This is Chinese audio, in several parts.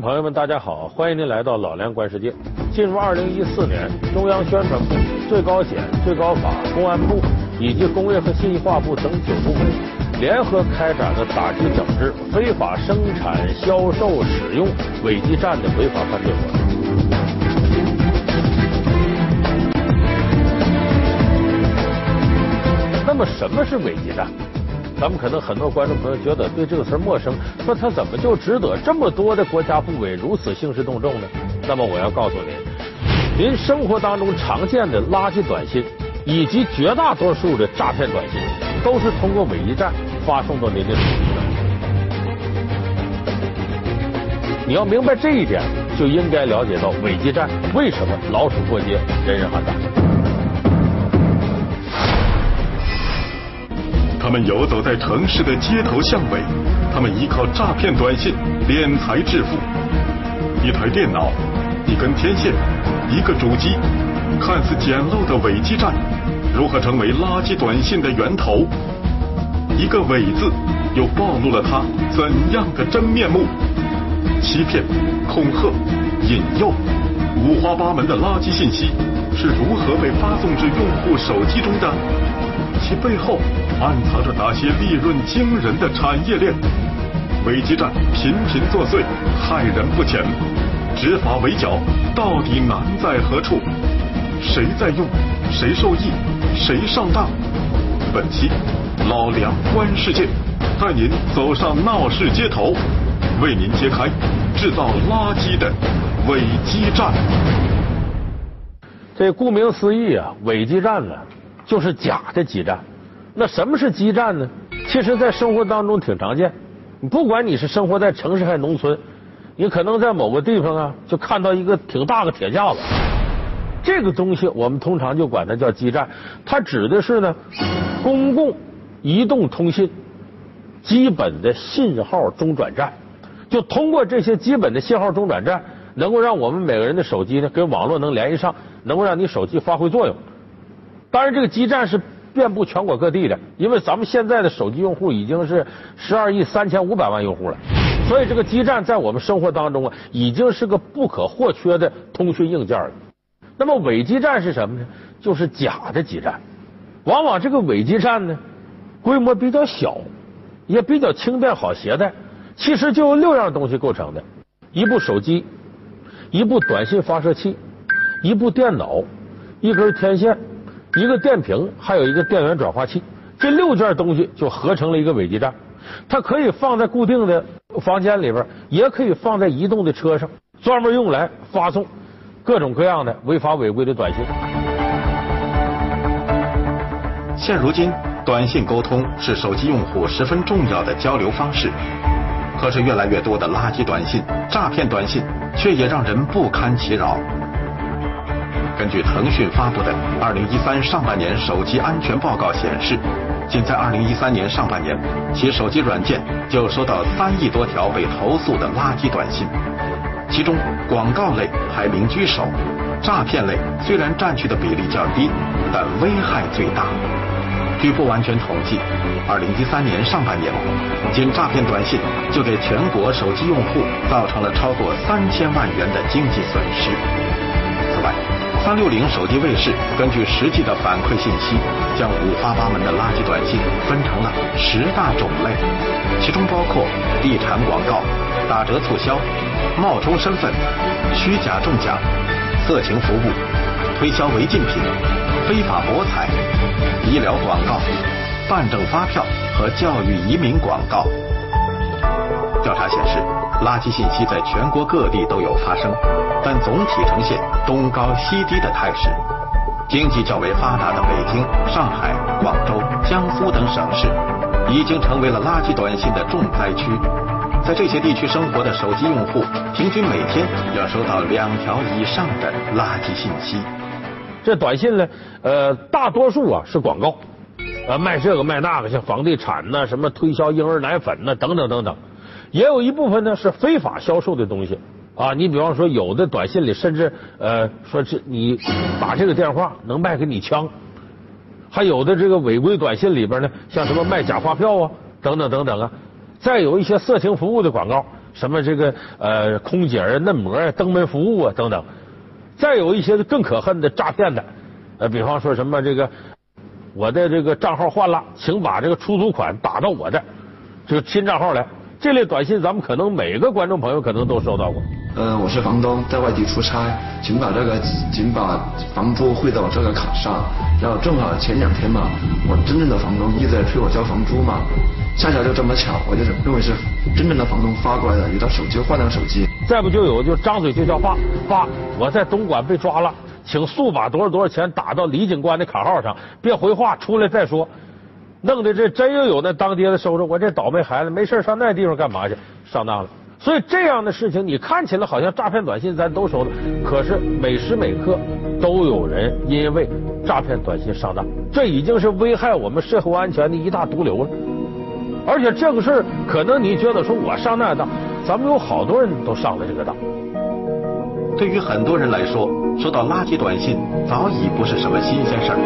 朋友们，大家好，欢迎您来到老梁观世界。进入二零一四年，中央宣传部、最高检、最高法、公安部以及工业和信息化部等九部门联合开展了打击整治非法生产、销售、使用伪基站的违法犯罪活动。那么，什么是伪基站？咱们可能很多观众朋友觉得对这个词陌生，说它怎么就值得这么多的国家部委如此兴师动众呢？那么我要告诉您，您生活当中常见的垃圾短信以及绝大多数的诈骗短信，都是通过伪基站发送到您的手机的。你要明白这一点，就应该了解到伪基站为什么老鼠过街，人人喊打。他们游走在城市的街头巷尾，他们依靠诈骗短信敛财致富。一台电脑，一根天线，一个主机，看似简陋的伪基站，如何成为垃圾短信的源头？一个“伪”字，又暴露了他怎样的真面目？欺骗、恐吓、引诱，五花八门的垃圾信息是如何被发送至用户手机中的？其背后暗藏着哪些利润惊人的产业链？伪基站频频作祟，害人不浅。执法围剿到底难在何处？谁在用？谁受益？谁上当？本期老梁观世界，带您走上闹市街头，为您揭开制造垃圾的伪基站。这顾名思义啊，伪基站呢。就是假的基站，那什么是基站呢？其实，在生活当中挺常见。你不管你是生活在城市还是农村，你可能在某个地方啊，就看到一个挺大的铁架子。这个东西我们通常就管它叫基站，它指的是呢公共移动通信基本的信号中转站。就通过这些基本的信号中转站，能够让我们每个人的手机呢跟网络能联系上，能够让你手机发挥作用。当然，这个基站是遍布全国各地的，因为咱们现在的手机用户已经是十二亿三千五百万用户了，所以这个基站在我们生活当中啊，已经是个不可或缺的通讯硬件了。那么伪基站是什么呢？就是假的基站。往往这个伪基站呢，规模比较小，也比较轻便好携带。其实就由六样东西构成的：一部手机，一部短信发射器，一部电脑，一根天线。一个电瓶，还有一个电源转化器，这六件东西就合成了一个伪基站。它可以放在固定的房间里边，也可以放在移动的车上，专门用来发送各种各样的违法违规的短信。现如今，短信沟通是手机用户十分重要的交流方式。可是，越来越多的垃圾短信、诈骗短信，却也让人不堪其扰。根据腾讯发布的《二零一三上半年手机安全报告》显示，仅在二零一三年上半年，其手机软件就收到三亿多条被投诉的垃圾短信，其中广告类排名居首，诈骗类虽然占据的比例较低，但危害最大。据不完全统计，二零一三年上半年，仅诈骗短信就给全国手机用户造成了超过三千万元的经济损失。此外，三六零手机卫士根据实际的反馈信息，将五花八门的垃圾短信分成了十大种类，其中包括地产广告、打折促销、冒充身份、虚假中奖、色情服务、推销违禁品、非法博彩、医疗广告、办证发票和教育移民广告。调查显示。垃圾信息在全国各地都有发生，但总体呈现东高西低的态势。经济较为发达的北京、上海、广州、江苏等省市，已经成为了垃圾短信的重灾区。在这些地区生活的手机用户，平均每天要收到两条以上的垃圾信息。这短信呢，呃，大多数啊是广告，呃，卖这个卖那个，像房地产呐，什么推销婴儿奶粉呐，等等等等。也有一部分呢是非法销售的东西啊，你比方说有的短信里甚至呃说这你打这个电话能卖给你枪，还有的这个违规短信里边呢，像什么卖假发票啊等等等等啊，再有一些色情服务的广告，什么这个呃空姐啊、嫩模啊、登门服务啊等等。再有一些更可恨的诈骗的，呃，比方说什么这个我的这个账号换了，请把这个出租款打到我的这个新账号来。这类短信，咱们可能每个观众朋友可能都收到过。呃，我是房东，在外地出差，请把这个请把房租汇到这个卡上。然后正好前两天嘛，我真正的房东一直在催我交房租嘛，恰巧就这么巧，我就认为是真正的房东发过来的，一到手机换了手机。再不就有就张嘴就叫爸爸，我在东莞被抓了，请速把多少多少钱打到李警官的卡号上，别回话，出来再说。弄得这真又有那当爹的收着，我这倒霉孩子没事上那地方干嘛去？上当了。所以这样的事情，你看起来好像诈骗短信咱都收了，可是每时每刻都有人因为诈骗短信上当，这已经是危害我们社会安全的一大毒瘤了。而且这个事儿，可能你觉得说我上那当，咱们有好多人都上了这个当。对于很多人来说，收到垃圾短信早已不是什么新鲜事儿，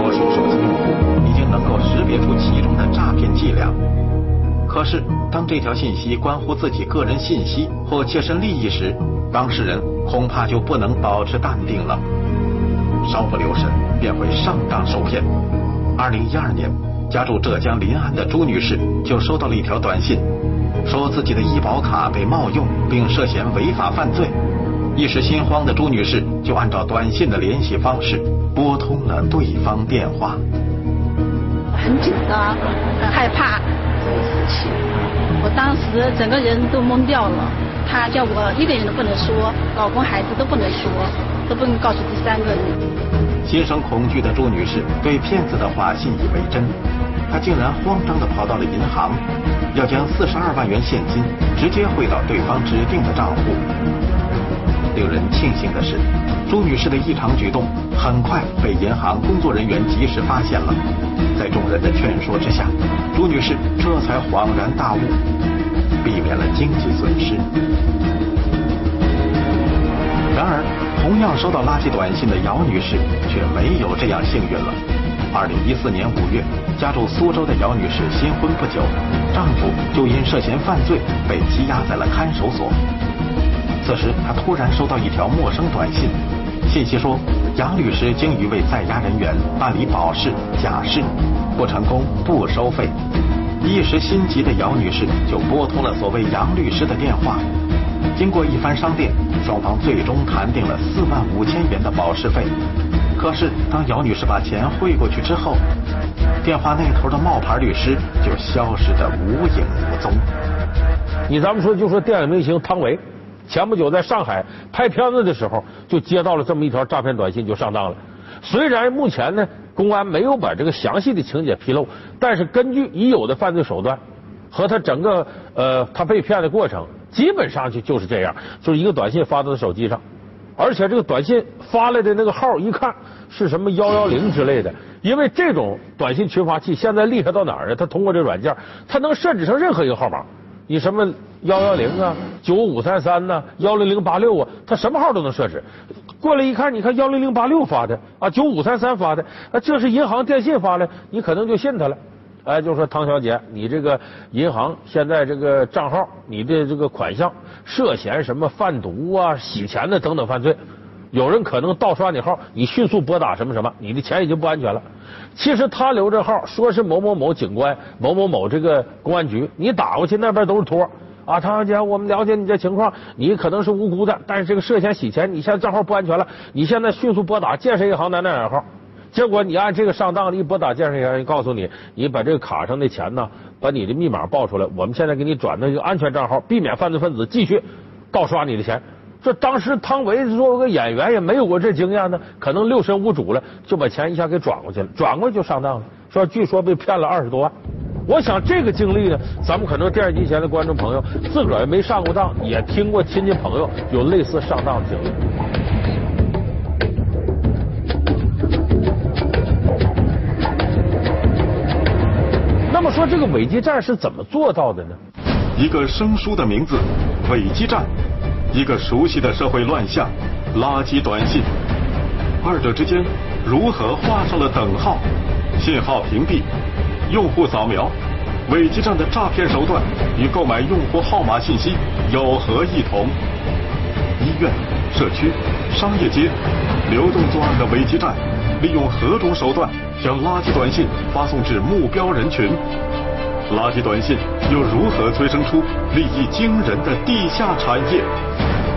多数手机用户已经能够识别出其中的诈骗伎俩。可是，当这条信息关乎自己个人信息或切身利益时，当事人恐怕就不能保持淡定了，稍不留神便会上当受骗。二零一二年，家住浙江临安的朱女士就收到了一条短信，说自己的医保卡被冒用，并涉嫌违法犯罪。一时心慌的朱女士就按照短信的联系方式拨通了对方电话。很紧张，害怕。事情，我当时整个人都懵掉了。他叫我一个人都不能说，老公孩子都不能说，都不能告诉第三个人。心生恐惧的朱女士对骗子的话信以为真，她竟然慌张地跑到了银行，要将四十二万元现金直接汇到对方指定的账户。令人庆幸的是，朱女士的异常举动很快被银行工作人员及时发现了。在众人的劝说之下，朱女士这才恍然大悟，避免了经济损失。然而，同样收到垃圾短信的姚女士却没有这样幸运了。二零一四年五月，家住苏州的姚女士新婚不久，丈夫就因涉嫌犯罪被羁押在了看守所。此时，她突然收到一条陌生短信。信息说，杨律师经一位在押人员办理保释、假释，不成功不收费。一时心急的姚女士就拨通了所谓杨律师的电话。经过一番商店，双方最终谈定了四万五千元的保释费。可是，当姚女士把钱汇过去之后，电话那头的冒牌律师就消失得无影无踪。你咱们说，就说电影明星汤唯。前不久在上海拍片子的时候，就接到了这么一条诈骗短信，就上当了。虽然目前呢，公安没有把这个详细的情节披露，但是根据已有的犯罪手段和他整个呃他被骗的过程，基本上就就是这样，就是一个短信发到他手机上，而且这个短信发来的那个号一看是什么幺幺零之类的，因为这种短信群发器现在厉害到哪儿呢？它通过这软件，它能设置成任何一个号码。你什么幺幺零啊，九五三三呐，幺零零八六啊，他什么号都能设置。过来一看，你看幺零零八六发的啊，九五三三发的，啊，这是银行电信发的，你可能就信他了。哎，就说汤小姐，你这个银行现在这个账号，你的这个款项涉嫌什么贩毒啊、洗钱的等等犯罪。有人可能盗刷你号，你迅速拨打什么什么，你的钱已经不安全了。其实他留这号，说是某某某警官、某某某这个公安局，你打过去那边都是托啊。汤小姐，我们了解你这情况，你可能是无辜的，但是这个涉嫌洗钱，你现在账号不安全了，你现在迅速拨打建设银行哪哪哪号。结果你按这个上当了，一拨打建设银行，告诉你，你把这个卡上的钱呢，把你的密码报出来，我们现在给你转到一个安全账号，避免犯罪分子继续盗刷你的钱。这当时汤唯作为个演员也没有过这经验呢，可能六神无主了，就把钱一下给转过去了，转过去就上当了。说据说被骗了二十多万。我想这个经历呢，咱们可能电视机前的观众朋友自个儿也没上过当，也听过亲戚朋友有类似上当的经历。那么说这个伪基站是怎么做到的呢？一个生疏的名字，伪基站。一个熟悉的社会乱象，垃圾短信，二者之间如何画上了等号？信号屏蔽，用户扫描，伪基站的诈骗手段与购买用户号码信息有何异同？医院、社区、商业街，流动作案的伪基站利用何种手段将垃圾短信发送至目标人群？垃圾短信又如何催生出利益惊人的地下产业？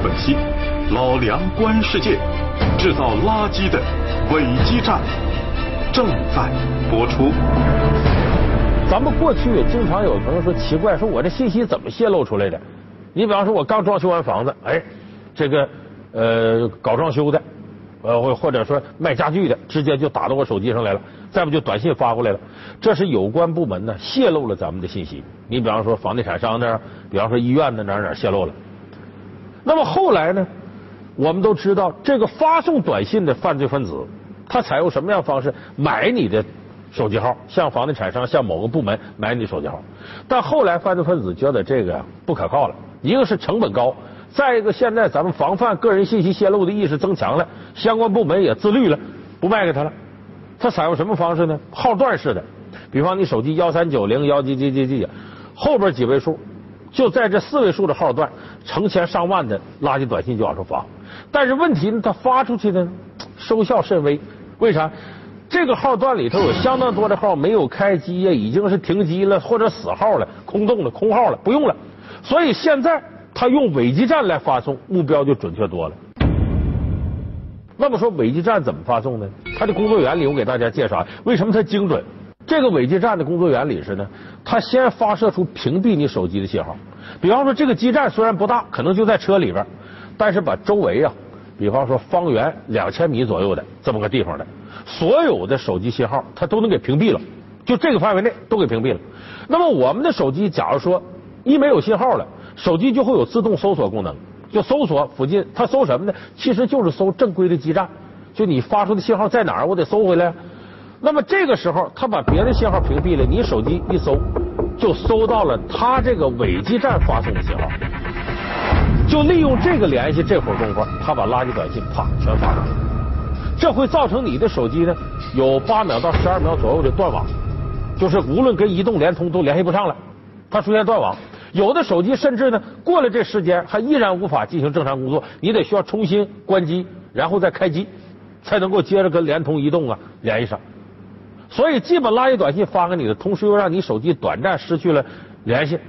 本期老梁观世界，制造垃圾的伪基站正在播出。咱们过去也经常有朋友说奇怪，说我这信息怎么泄露出来的？你比方说，我刚装修完房子，哎，这个呃搞装修的，呃或或者说卖家具的，直接就打到我手机上来了，再不就短信发过来了。这是有关部门呢泄露了咱们的信息。你比方说房地产商那儿，比方说医院的哪哪泄露了。那么后来呢，我们都知道这个发送短信的犯罪分子，他采用什么样方式买你的？手机号向房地产商、向某个部门买你手机号，但后来犯罪分子觉得这个不可靠了，一个是成本高，再一个现在咱们防范个人信息泄露的意识增强了，相关部门也自律了，不卖给他了。他采用什么方式呢？号段式的，比方你手机幺三九零幺几几几几，后边几位数，就在这四位数的号段，成千上万的垃圾短信就往出发。但是问题呢，他发出去的收效甚微，为啥？这个号段里头有相当多的号没有开机呀，已经是停机了或者死号了、空洞了、空号了，不用了。所以现在他用伪基站来发送，目标就准确多了。那么说伪基站怎么发送呢？它的工作原理我给大家介绍，为什么它精准？这个伪基站的工作原理是呢，它先发射出屏蔽你手机的信号。比方说这个基站虽然不大，可能就在车里边，但是把周围啊，比方说方圆两千米左右的这么个地方的。所有的手机信号，它都能给屏蔽了，就这个范围内都给屏蔽了。那么我们的手机，假如说一没有信号了，手机就会有自动搜索功能，就搜索附近，它搜什么呢？其实就是搜正规的基站，就你发出的信号在哪儿，我得搜回来。那么这个时候，它把别的信号屏蔽了，你手机一搜，就搜到了它这个伪基站发送的信号，就利用这个联系，这会儿功夫，它把垃圾短信啪全发出去。这会造成你的手机呢有八秒到十二秒左右的断网，就是无论跟移动、联通都联系不上了，它出现断网。有的手机甚至呢过了这时间还依然无法进行正常工作，你得需要重新关机，然后再开机，才能够接着跟联通、移动啊联系上。所以既把垃圾短信发给你的，同时又让你手机短暂失去了联系，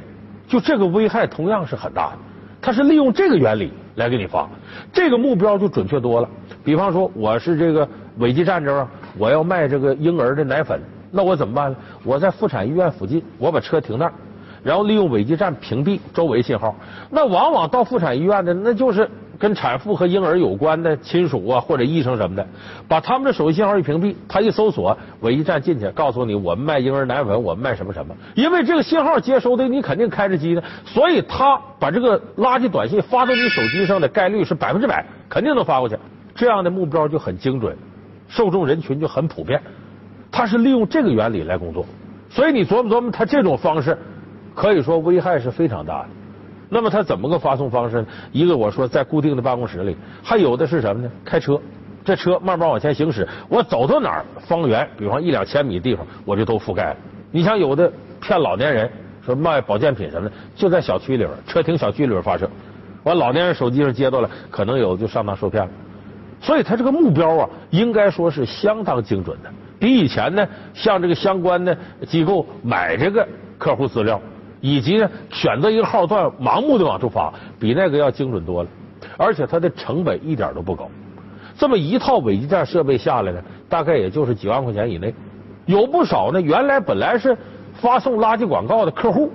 就这个危害同样是很大的。它是利用这个原理来给你发，这个目标就准确多了。比方说，我是这个伪基站这，我要卖这个婴儿的奶粉，那我怎么办呢？我在妇产医院附近，我把车停那儿，然后利用伪基站屏蔽周围信号。那往往到妇产医院的，那就是跟产妇和婴儿有关的亲属啊，或者医生什么的，把他们的手机信号一屏蔽，他一搜索我一站进去，告诉你我们卖婴儿奶粉，我们卖什么什么。因为这个信号接收的你肯定开着机呢，所以他把这个垃圾短信发到你手机上的概率是百分之百，肯定能发过去。这样的目标就很精准，受众人群就很普遍。他是利用这个原理来工作，所以你琢磨琢磨，他这种方式可以说危害是非常大的。那么他怎么个发送方式呢？一个我说在固定的办公室里，还有的是什么呢？开车，这车慢慢往前行驶，我走到哪儿，方圆比方一两千米地方，我就都覆盖了。你像有的骗老年人说卖保健品什么的，就在小区里边，车停小区里边发射，完老年人手机上接到了，可能有就上当受骗了。所以他这个目标啊，应该说是相当精准的，比以前呢，向这个相关的机构买这个客户资料，以及呢选择一个号段盲目的往出发，比那个要精准多了。而且它的成本一点都不高，这么一套伪基站设备下来呢，大概也就是几万块钱以内。有不少呢，原来本来是发送垃圾广告的客户，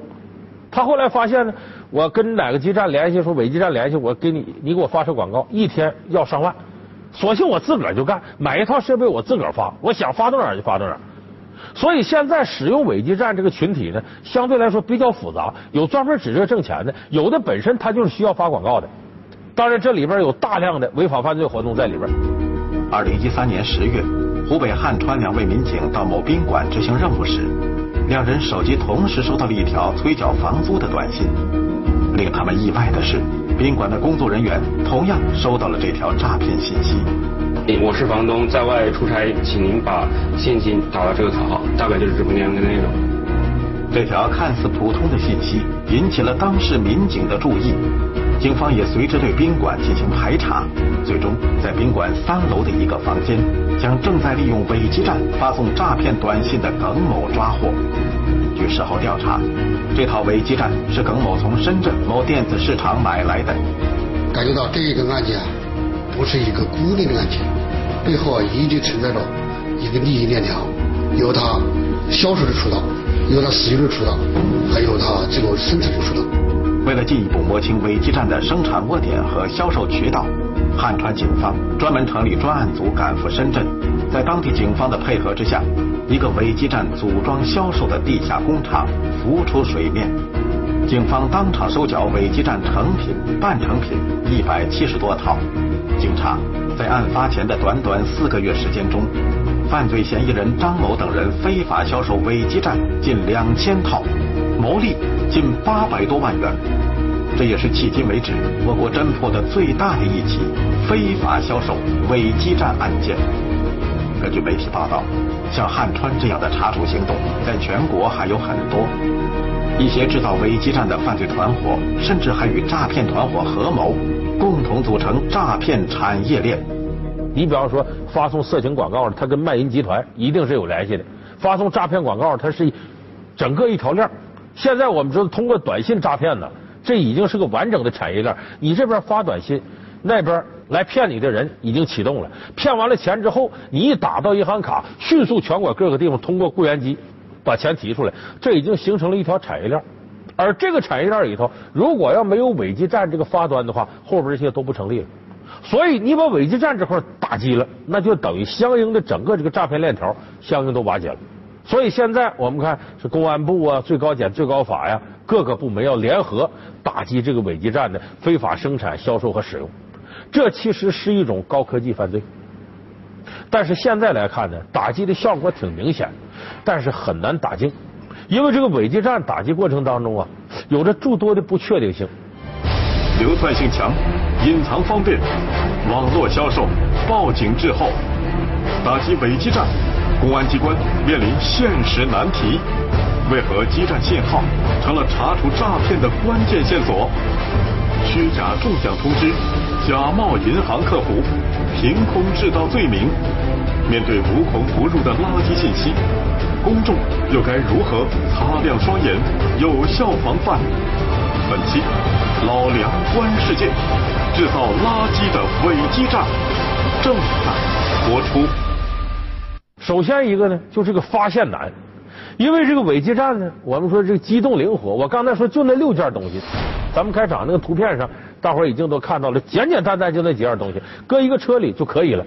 他后来发现呢，我跟哪个基站联系，说伪基站联系，我给你，你给我发射广告，一天要上万。索性我自个儿就干，买一套设备我自个儿发，我想发到哪儿就发到哪儿。所以现在使用伪基站这个群体呢，相对来说比较复杂，有专门指这挣钱的，有的本身他就是需要发广告的。当然这里边有大量的违法犯罪活动在里边。二零一三年十月，湖北汉川两位民警到某宾馆执行任务时，两人手机同时收到了一条催缴房租的短信。令他们意外的是。宾馆的工作人员同样收到了这条诈骗信息。我是房东，在外出差，请您把现金打到这个卡号，大概就是这么样的内容。这条看似普通的信息引起了当事民警的注意，警方也随之对宾馆进行排查，最终在宾馆三楼的一个房间，将正在利用伪基站发送诈骗短信的耿某抓获。据事后调查，这套伪基站是耿某从深圳某电子市场买来的。感觉到这一个案件不是一个孤立的案件，背后啊一定存在着一个利益链条，有他销售的渠道。有他使用的渠道，还有他这个生产的渠道。为了进一步摸清伪基站的生产窝点和销售渠道，汉川警方专门成立专案组赶赴深圳，在当地警方的配合之下，一个伪基站组装销售的地下工厂浮出水面。警方当场收缴伪基站成品、半成品一百七十多套。经查，在案发前的短短四个月时间中。犯罪嫌疑人张某等人非法销售伪基站近两千套，牟利近八百多万元。这也是迄今为止我国侦破的最大的一起非法销售伪基站案件。根据媒体报道，像汉川这样的查处行动在全国还有很多。一些制造伪基站的犯罪团伙，甚至还与诈骗团伙合谋，共同组成诈骗产业链。你比方说发送色情广告的，他跟卖淫集团一定是有联系的；发送诈骗广告，它是整个一条链。现在我们知道，通过短信诈骗呢，这已经是个完整的产业链。你这边发短信，那边来骗你的人已经启动了。骗完了钱之后，你一打到银行卡，迅速全国各个地方通过柜员机把钱提出来，这已经形成了一条产业链。而这个产业链里头，如果要没有伪基站这个发端的话，后边这些都不成立了。所以你把伪基站这块打击了，那就等于相应的整个这个诈骗链条相应都瓦解了。所以现在我们看是公安部啊、最高检、最高法呀，各个部门要联合打击这个伪基站的非法生产、销售和使用。这其实是一种高科技犯罪，但是现在来看呢，打击的效果挺明显，但是很难打进，因为这个伪基站打击过程当中啊，有着诸多的不确定性。流窜性强，隐藏方便，网络销售，报警滞后，打击伪基站，公安机关面临现实难题。为何基站信号成了查处诈骗的关键线索？虚假中奖通知，假冒银行客服，凭空制造罪名。面对无孔不入的垃圾信息，公众又该如何擦亮双眼，有效防范？本期。老梁观世界，制造垃圾的伪基站正在播出。首先一个呢，就是个发现难，因为这个伪基站呢，我们说这个机动灵活。我刚才说就那六件东西，咱们开场那个图片上，大伙儿已经都看到了，简简单单就那几样东西，搁一个车里就可以了。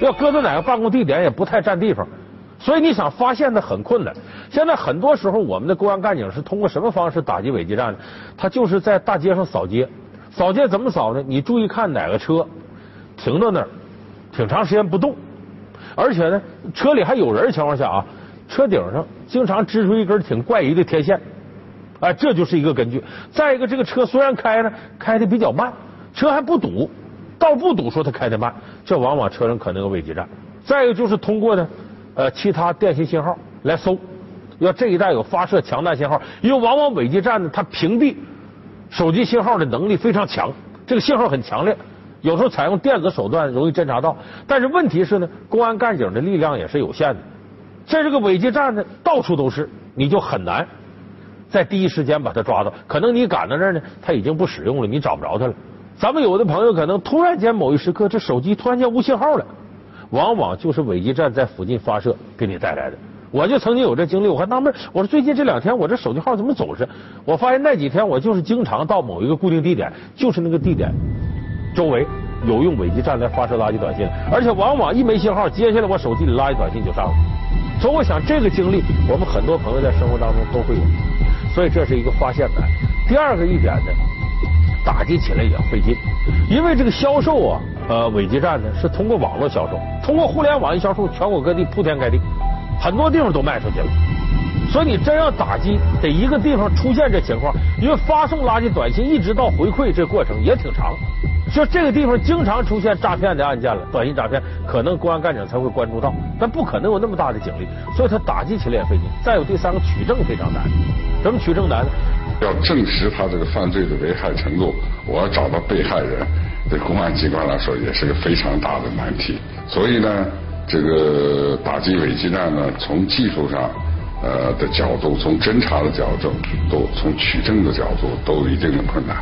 要搁在哪个办公地点也不太占地方，所以你想发现它很困难。现在很多时候，我们的公安干警是通过什么方式打击伪基站呢？他就是在大街上扫街，扫街怎么扫呢？你注意看哪个车停到那儿，挺长时间不动，而且呢，车里还有人情况下啊，车顶上经常支出一根挺怪异的天线，哎，这就是一个根据。再一个，这个车虽然开呢，开的比较慢，车还不堵，道不堵说它开的慢，这往往车上可能有伪基站。再一个就是通过呢，呃，其他电信信号来搜。要这一带有发射强大信号，因为往往伪基站呢，它屏蔽手机信号的能力非常强，这个信号很强烈，有时候采用电子手段容易侦查到。但是问题是呢，公安干警的力量也是有限的，在这个伪基站呢，到处都是，你就很难在第一时间把它抓到。可能你赶到这儿呢，它已经不使用了，你找不着它了。咱们有的朋友可能突然间某一时刻，这手机突然间无信号了，往往就是伪基站在附近发射给你带来的。我就曾经有这经历，我还纳闷，我说最近这两天我这手机号怎么总是？我发现那几天我就是经常到某一个固定地点，就是那个地点周围有用伪基站来发射垃圾短信，而且往往一没信号，接下来我手机里垃圾短信就上了。所以我想这个经历，我们很多朋友在生活当中都会有，所以这是一个发现难。第二个一点呢，打击起来也费劲，因为这个销售啊，呃，伪基站呢是通过网络销售，通过互联网一销售，全国各地铺天盖地。很多地方都卖出去了，所以你真要打击，得一个地方出现这情况，因为发送垃圾短信一直到回馈这过程也挺长，就这个地方经常出现诈骗的案件了，短信诈骗，可能公安干警才会关注到，但不可能有那么大的警力，所以他打击起来也费劲。再有第三个取证非常难，怎么取证难呢？要证实他这个犯罪的危害程度，我要找到被害人，对公安机关来说也是个非常大的难题。所以呢，这个打击伪基站呢，从技术上呃的角度，从侦查的角度，都从取证的角度都一定的困难。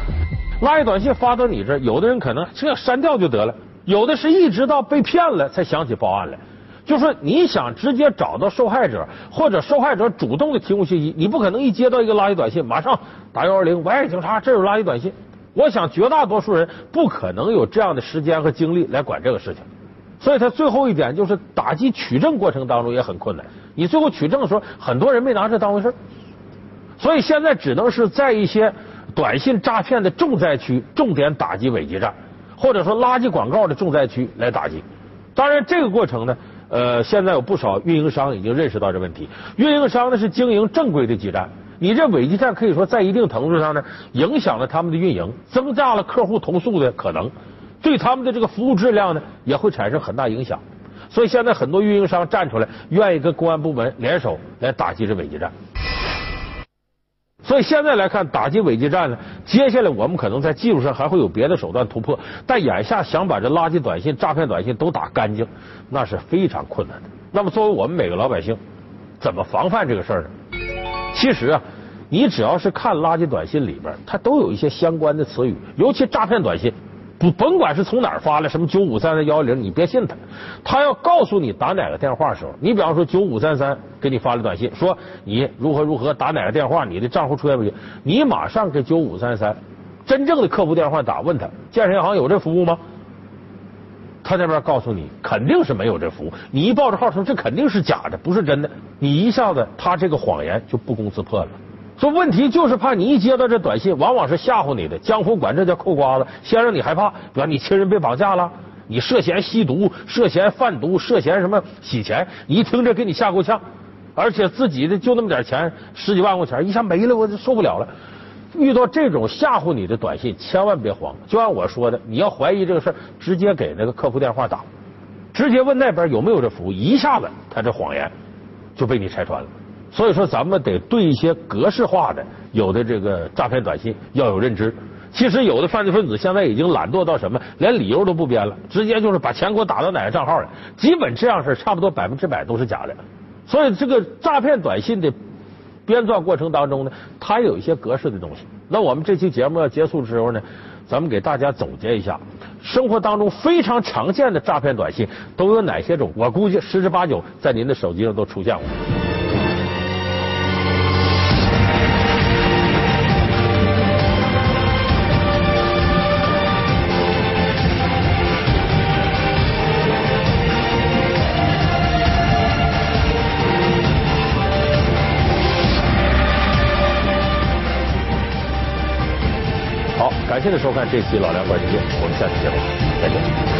垃圾短信发到你这，有的人可能这删掉就得了，有的是一直到被骗了才想起报案来。就说你想直接找到受害者，或者受害者主动的提供信息，你不可能一接到一个垃圾短信，马上打幺二零，喂，警察，这有垃圾短信。我想绝大多数人不可能有这样的时间和精力来管这个事情，所以他最后一点就是打击取证过程当中也很困难。你最后取证的时候，很多人没拿这当回事所以现在只能是在一些短信诈骗的重灾区重点打击伪基站，或者说垃圾广告的重灾区来打击。当然，这个过程呢。呃，现在有不少运营商已经认识到这问题。运营商呢是经营正规的基站，你这伪基站可以说在一定程度上呢影响了他们的运营，增加了客户投诉的可能，对他们的这个服务质量呢也会产生很大影响。所以现在很多运营商站出来，愿意跟公安部门联手来打击这伪基站。所以现在来看，打击伪基站呢，接下来我们可能在技术上还会有别的手段突破，但眼下想把这垃圾短信、诈骗短信都打干净，那是非常困难的。那么，作为我们每个老百姓，怎么防范这个事儿呢？其实啊，你只要是看垃圾短信里边，它都有一些相关的词语，尤其诈骗短信。不，甭管是从哪儿发来，什么九五三三幺幺零，你别信他。他要告诉你打哪个电话的时候，你比方说九五三三给你发了短信，说你如何如何打哪个电话，你的账户出现问题，你马上给九五三三真正的客服电话打，问他建设银行有这服务吗？他那边告诉你肯定是没有这服务，你一报这号说这肯定是假的，不是真的，你一下子他这个谎言就不攻自破了。说问题就是怕你一接到这短信，往往是吓唬你的。江湖管这叫扣瓜子，先让你害怕，比方你亲人被绑架了，你涉嫌吸毒、涉嫌贩毒、涉嫌什么洗钱，你一听这给你吓够呛，而且自己的就那么点钱，十几万块钱一下没了，我就受不了了。遇到这种吓唬你的短信，千万别慌，就按我说的，你要怀疑这个事，直接给那个客服电话打，直接问那边有没有这服务，一下子他这谎言就被你拆穿了。所以说，咱们得对一些格式化的有的这个诈骗短信要有认知。其实有的犯罪分子现在已经懒惰到什么，连理由都不编了，直接就是把钱给我打到哪个账号了。基本这样事差不多百分之百都是假的。所以这个诈骗短信的编撰过程当中呢，它有一些格式的东西。那我们这期节目要结束的时候呢，咱们给大家总结一下，生活当中非常常见的诈骗短信都有哪些种？我估计十之八九在您的手机上都出现过。谢收看这期《老梁观世界》，我们下期节目再见。